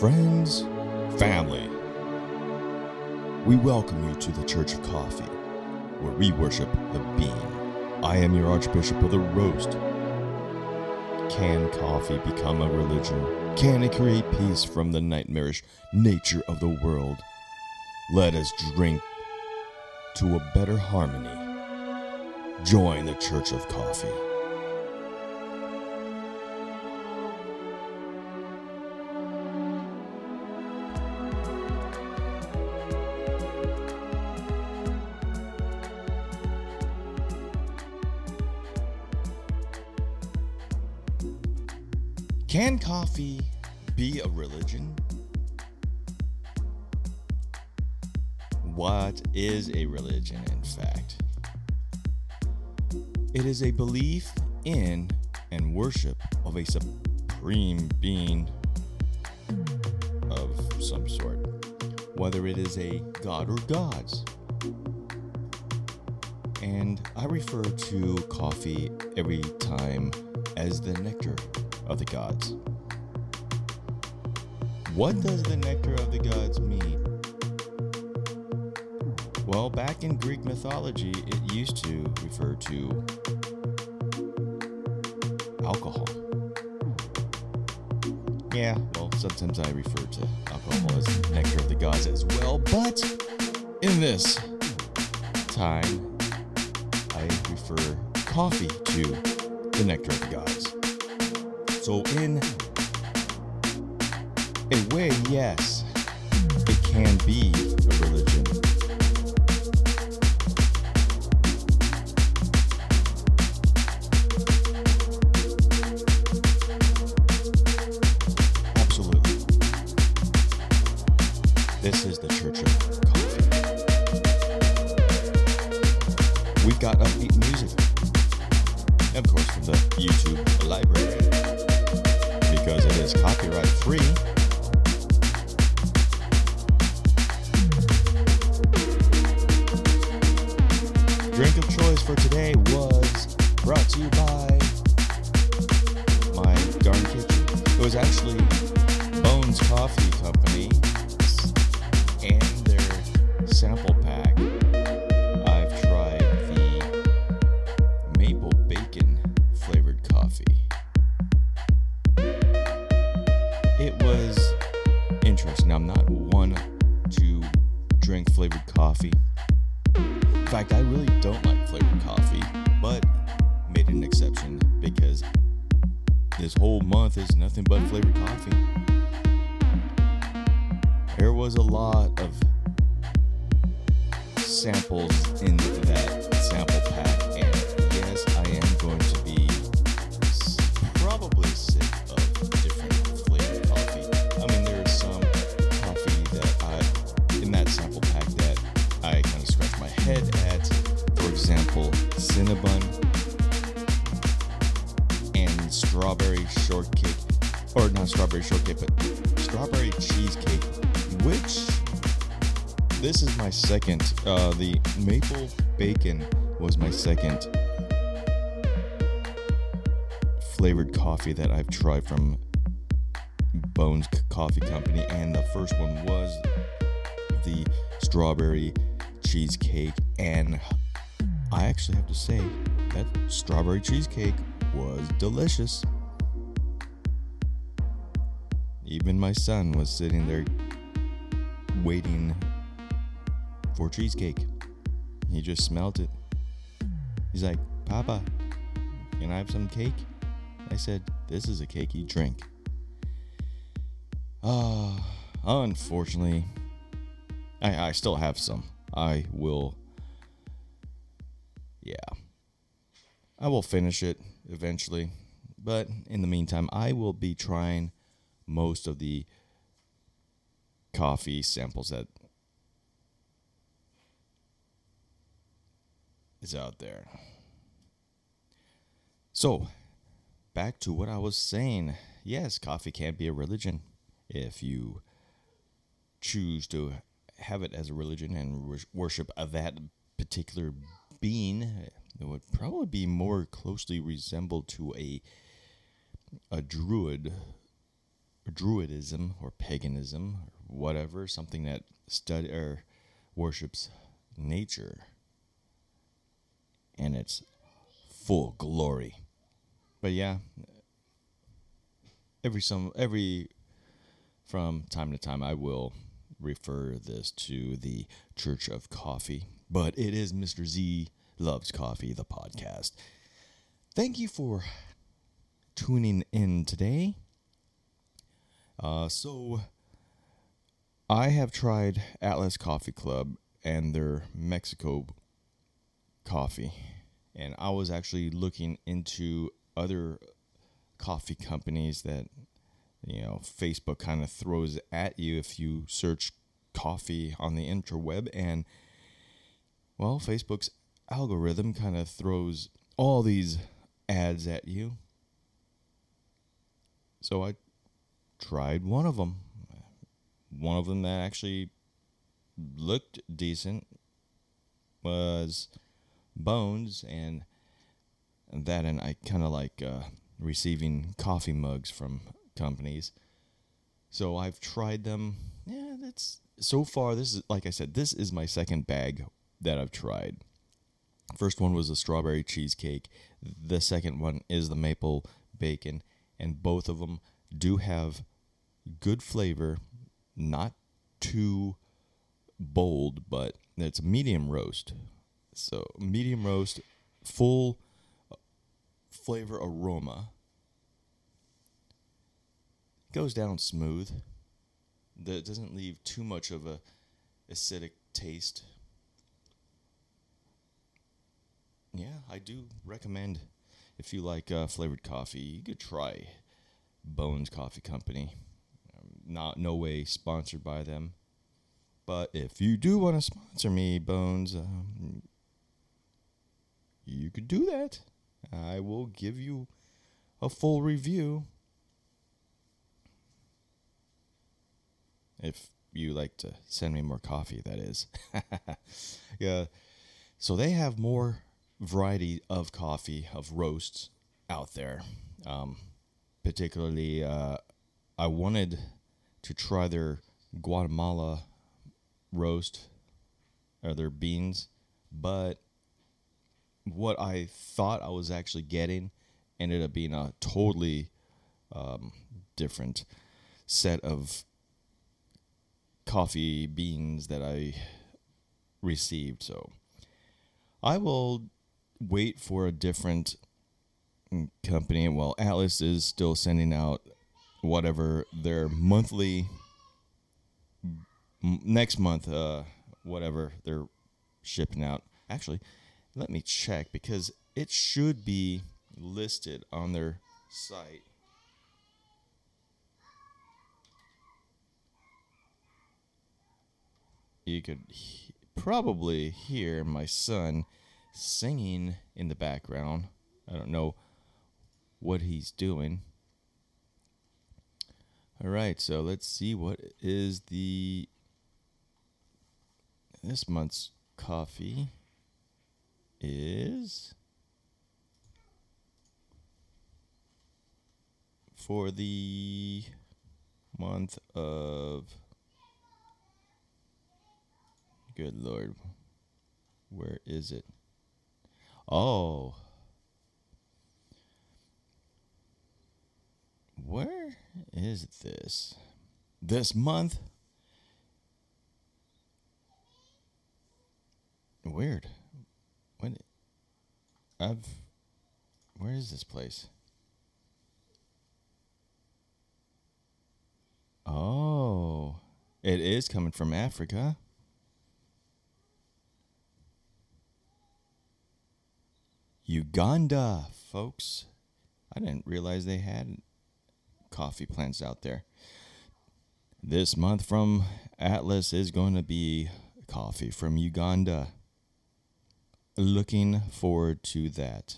Friends, family, we welcome you to the Church of Coffee, where we worship the bean. I am your Archbishop of the Roast. Can coffee become a religion? Can it create peace from the nightmarish nature of the world? Let us drink to a better harmony. Join the Church of Coffee. What is a religion, in fact? It is a belief in and worship of a supreme being of some sort, whether it is a god or gods. And I refer to coffee every time as the nectar of the gods. What does the nectar of the gods mean? Well, back in Greek mythology, it used to refer to alcohol. Yeah, well, sometimes I refer to alcohol as nectar of the gods as well, but in this time, I refer coffee to the nectar of the gods. So, in a way, yes, it can be a religion. This is the Church of Coffee. We've got upbeat Cinnabon and strawberry shortcake, or not strawberry shortcake, but strawberry cheesecake, which this is my second. Uh, the maple bacon was my second flavored coffee that I've tried from Bones Coffee Company, and the first one was the strawberry cheesecake, and I actually have to say that strawberry cheesecake was delicious. Even my son was sitting there waiting for cheesecake. He just smelled it. He's like, Papa, can I have some cake? I said, This is a cake you drink. Ah, unfortunately, I, I still have some. I will, I will finish it eventually. But in the meantime, I will be trying most of the coffee samples that is out there. So, back to what I was saying. Yes, coffee can be a religion if you choose to have it as a religion and worship that particular being. It would probably be more closely resembled to a a druid druidism or paganism or whatever, something that stud or worships nature and its full glory. But yeah, every some every from time to time I will refer this to the Church of Coffee, but it is Mr. Z Loves Coffee, the podcast. Thank you for tuning in today. Uh, so, I have tried Atlas Coffee Club and their Mexico coffee, and I was actually looking into other coffee companies that you know Facebook kind of throws at you if you search coffee on the interweb and well Facebook's algorithm kind of throws all these ads at you so I tried one of them one of them that actually looked decent was Bones and that and I kind of like uh, receiving coffee mugs from companies. So I've tried them. Yeah, that's so far. This is like I said. This is my second bag that I've tried. First one was the strawberry cheesecake. The second one is the maple bacon, and both of them do have good flavor. Not too bold, but it's medium roast. So medium roast, full flavor aroma goes down smooth. That doesn't leave too much of a acidic taste. Yeah, I do recommend if you like uh, flavored coffee, you could try Bones Coffee Company. Um, not no way sponsored by them, but if you do want to sponsor me, Bones, um, you could do that. I will give you a full review if you like to send me more coffee, that is. yeah. So they have more variety of coffee, of roasts out there. Um, particularly, uh, I wanted to try their Guatemala roast or their beans, but what I thought I was actually getting ended up being a totally um, different set of coffee beans that I received. So I will wait for a different company. Well, Atlas is still sending out whatever their monthly next month uh whatever they're shipping out. Actually, let me check because it should be listed on their site. you could he- probably hear my son singing in the background. I don't know what he's doing. All right, so let's see what is the this month's coffee is for the month of Good Lord. Where is it? Oh. Where is this? This month? Weird. When I've where is this place? Oh, it is coming from Africa. Uganda, folks. I didn't realize they had coffee plants out there. This month from Atlas is going to be coffee from Uganda. Looking forward to that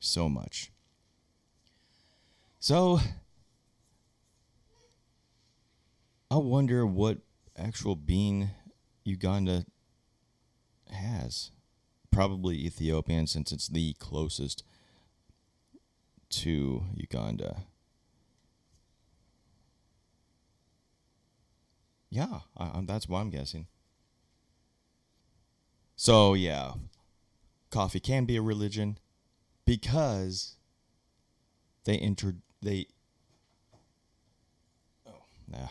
so much. So, I wonder what actual bean Uganda has probably Ethiopian since it's the closest to Uganda. yeah, I, that's what I'm guessing. So yeah, coffee can be a religion because they entered they. Oh, nah,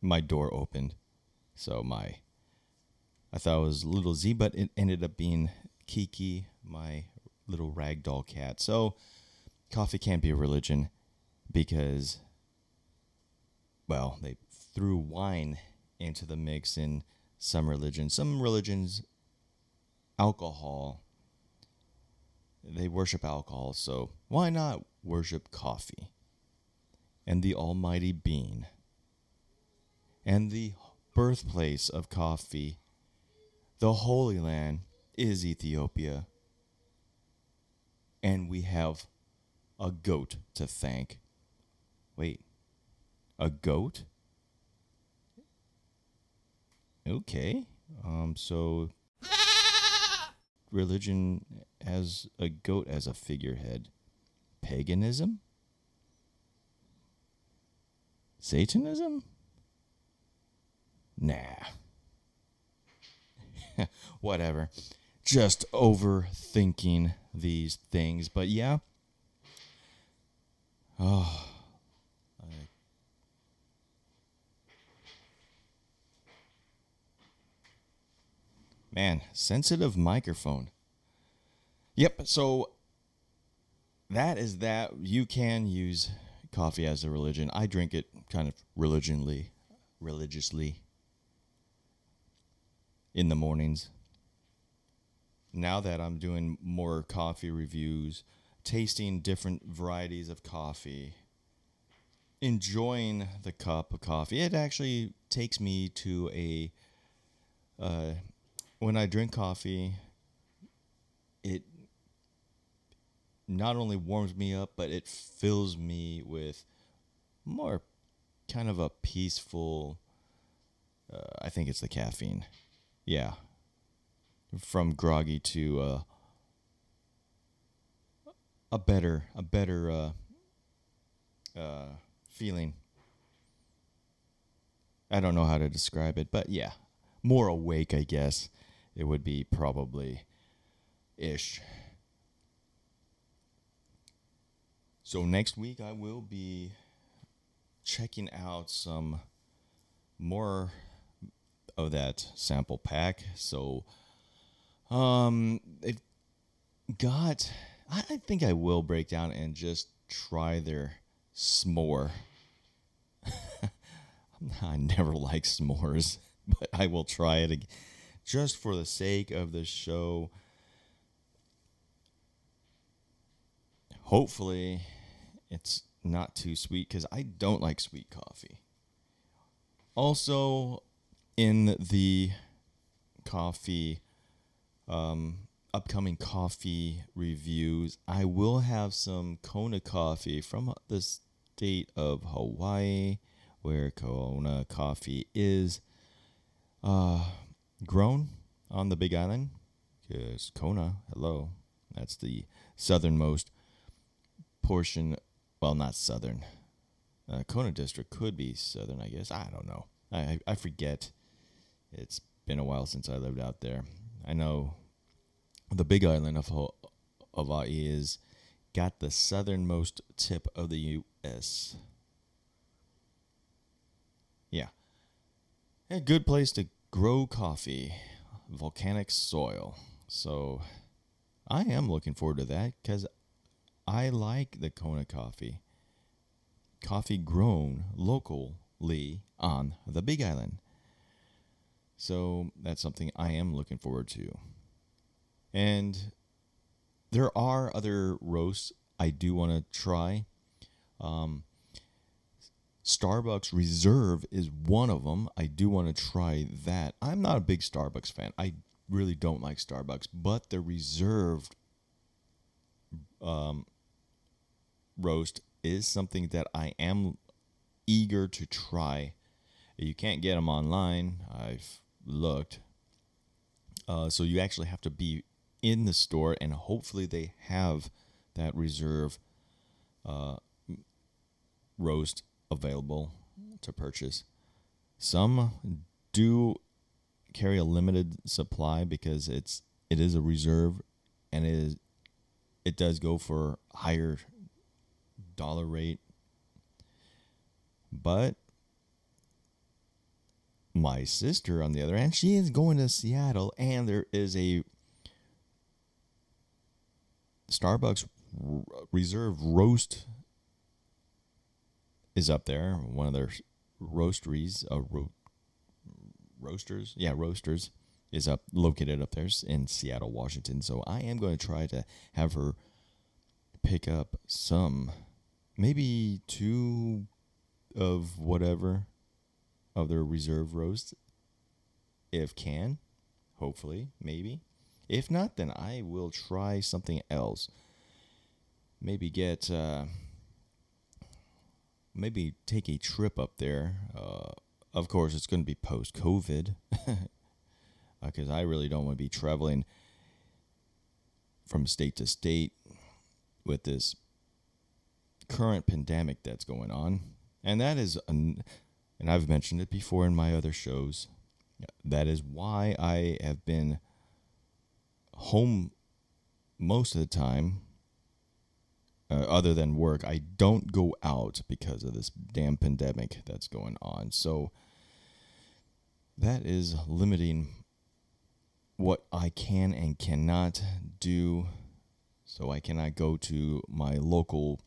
my door opened, so my. I thought it was little Z, but it ended up being Kiki, my little ragdoll cat. So, coffee can't be a religion because, well, they threw wine into the mix in some religions. Some religions, alcohol, they worship alcohol, so why not worship coffee and the Almighty Bean and the birthplace of coffee? The Holy Land is Ethiopia, and we have a goat to thank. Wait, a goat? Okay. Um, so religion has a goat as a figurehead. Paganism? Satanism? Nah. Whatever. Just overthinking these things. But yeah. Oh. Man, sensitive microphone. Yep, so that is that. You can use coffee as a religion. I drink it kind of religionly, religiously in the mornings. Now that I'm doing more coffee reviews, tasting different varieties of coffee, enjoying the cup of coffee, it actually takes me to a uh, when I drink coffee, it not only warms me up, but it fills me with more kind of a peaceful. Uh, I think it's the caffeine. Yeah. From groggy to uh, a better, a better uh, uh, feeling. I don't know how to describe it, but yeah, more awake, I guess it would be probably ish. So next week I will be checking out some more of that sample pack. So um it got I, think I will break down and just try their s'more. I never like s'mores, but I will try it again just for the sake of the show. Hopefully, it's not too sweet because I don't like sweet coffee. Also, in the coffee, um, upcoming coffee reviews, I will have some Kona coffee from the state of Hawaii, where Kona coffee is. Uh, grown on the Big Island because Kona, hello, that's the southernmost portion. Well, not southern. Uh, Kona district could be southern, I guess. I don't know. I, I forget. It's been a while since I lived out there. I know the Big Island of Hawaii is got the southernmost tip of the U.S. Yeah, a good place to grow coffee, volcanic soil. So I am looking forward to that because I like the Kona coffee. Coffee grown locally on the Big Island. So that's something I am looking forward to. And there are other roasts I do want to try. Um, Starbucks Reserve is one of them. I do want to try that. I'm not a big Starbucks fan. I really don't like Starbucks, but the Reserve um, roast is something that I am eager to try. You can't get them online. I've looked. Uh, so you actually have to be in the store, and hopefully they have that reserve uh, roast available to purchase. Some do carry a limited supply because it's it is a reserve and it is it does go for higher dollar rate. But my sister, on the other hand, she is going to Seattle, and there is a Starbucks Reserve Roast is up there. One of their roasteries, uh, ro- roasters, yeah, roasters is up located up there in Seattle, Washington. So I am going to try to have her pick up some, maybe two of whatever of their reserve roast, if can, hopefully, maybe. If not, then I will try something else. Maybe get, uh, maybe take a trip up there. Uh, of course, it's going to be post COVID because uh, I really don't want to be traveling from state to state with this current pandemic that's going on. And that is, an, and I've mentioned it before in my other shows, that is why I have been home most of the time, uh, other than work. I don't go out because of this damn pandemic that's going on. So that is limiting what I can and cannot do. So I cannot go to my local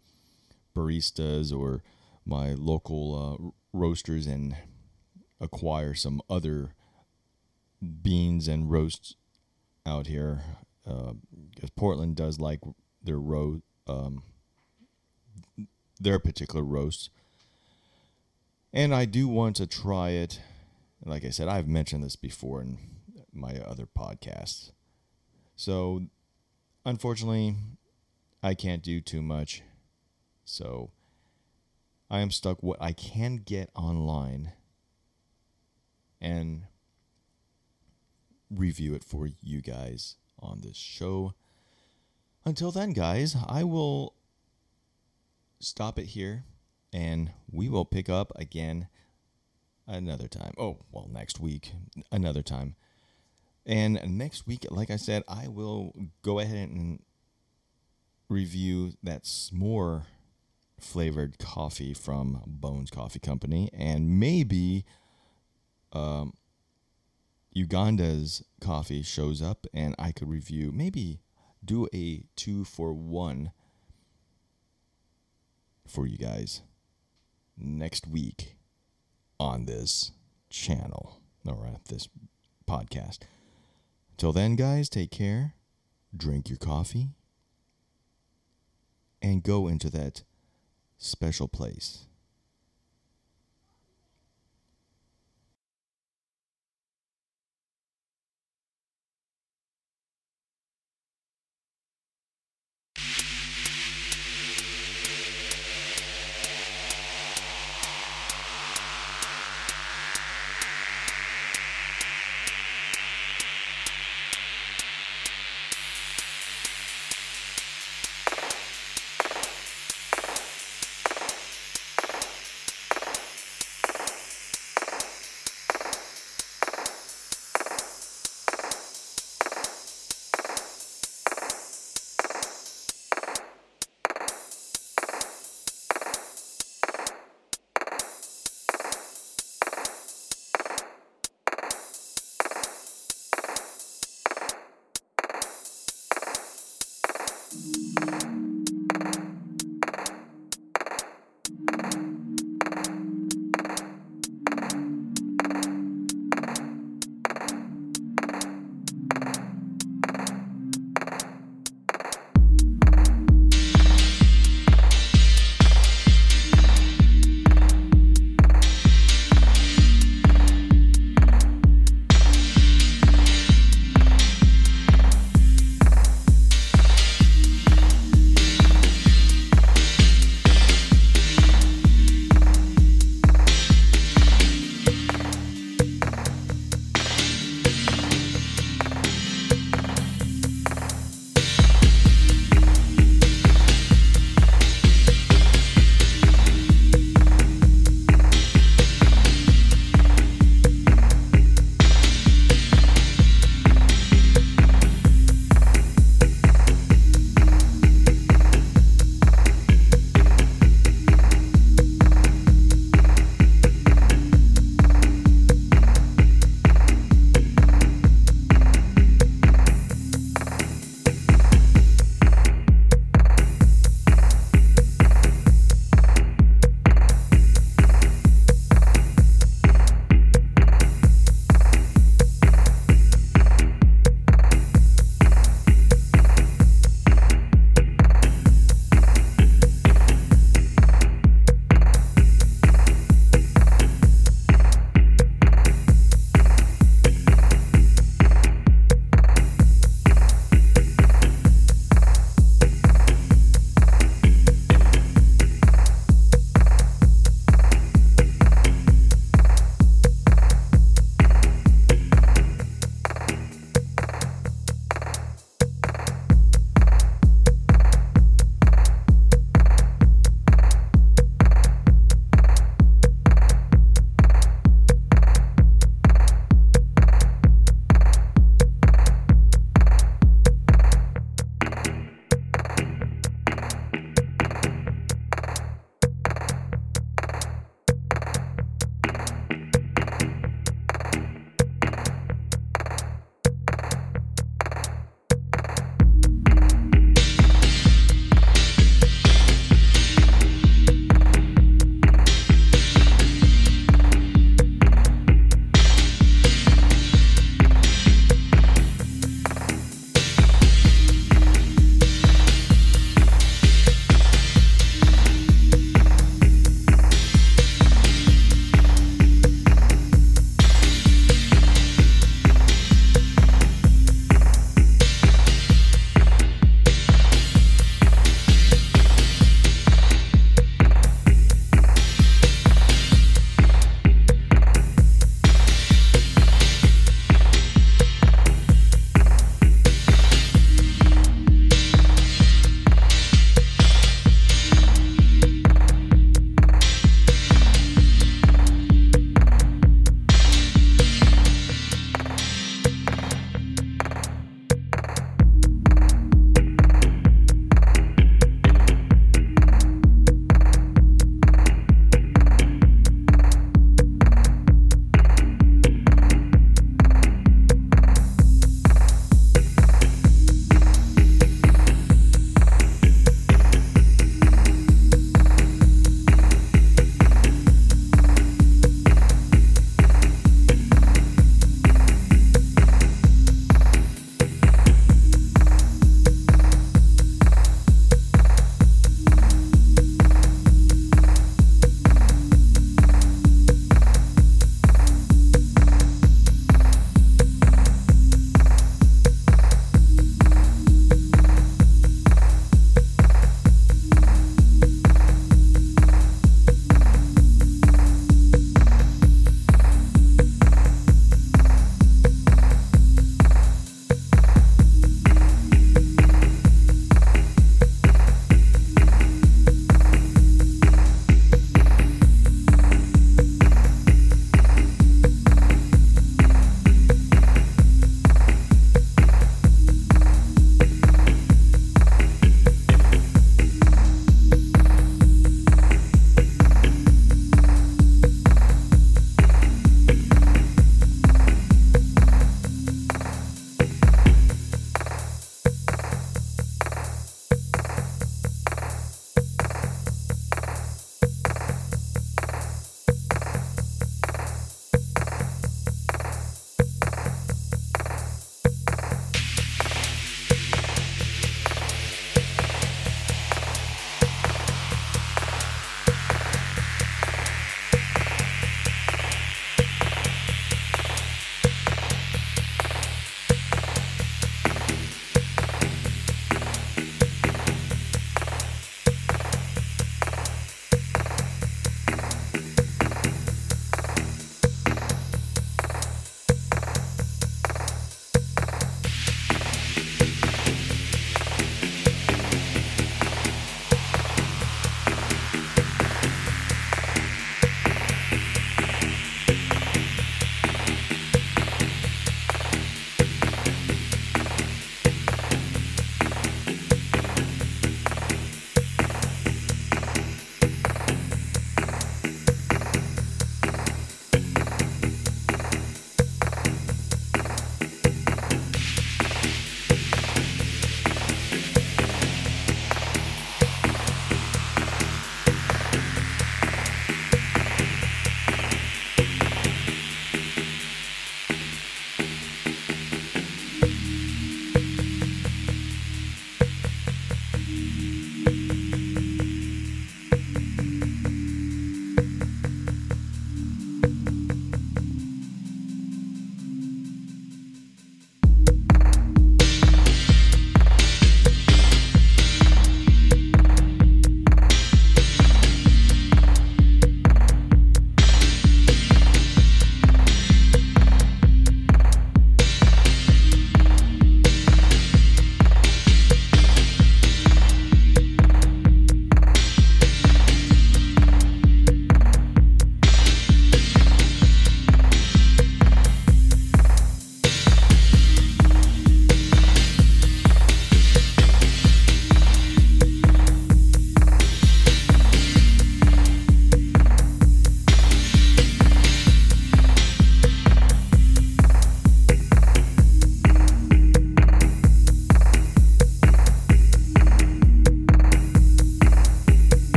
baristas or my local uh, roasters and acquire some other beans and roasts out here because uh, Portland does like their ro- um, their particular roasts. And I do want to try it. Like I said, I've mentioned this before in my other podcasts. So, unfortunately, I can't do too much. So, I am stuck what I can get online and review it for you guys on this show. Until then, guys, I will stop it here and we will pick up again another time. Oh, well, next week, another time. And next week, like I said, I will go ahead and review that s'more flavored coffee from Bones Coffee Company and maybe um, Uganda's coffee shows up and I could review, maybe do a two for one for you guys next week on this channel or at this podcast. Till then, guys, take care, drink your coffee, and go into that special place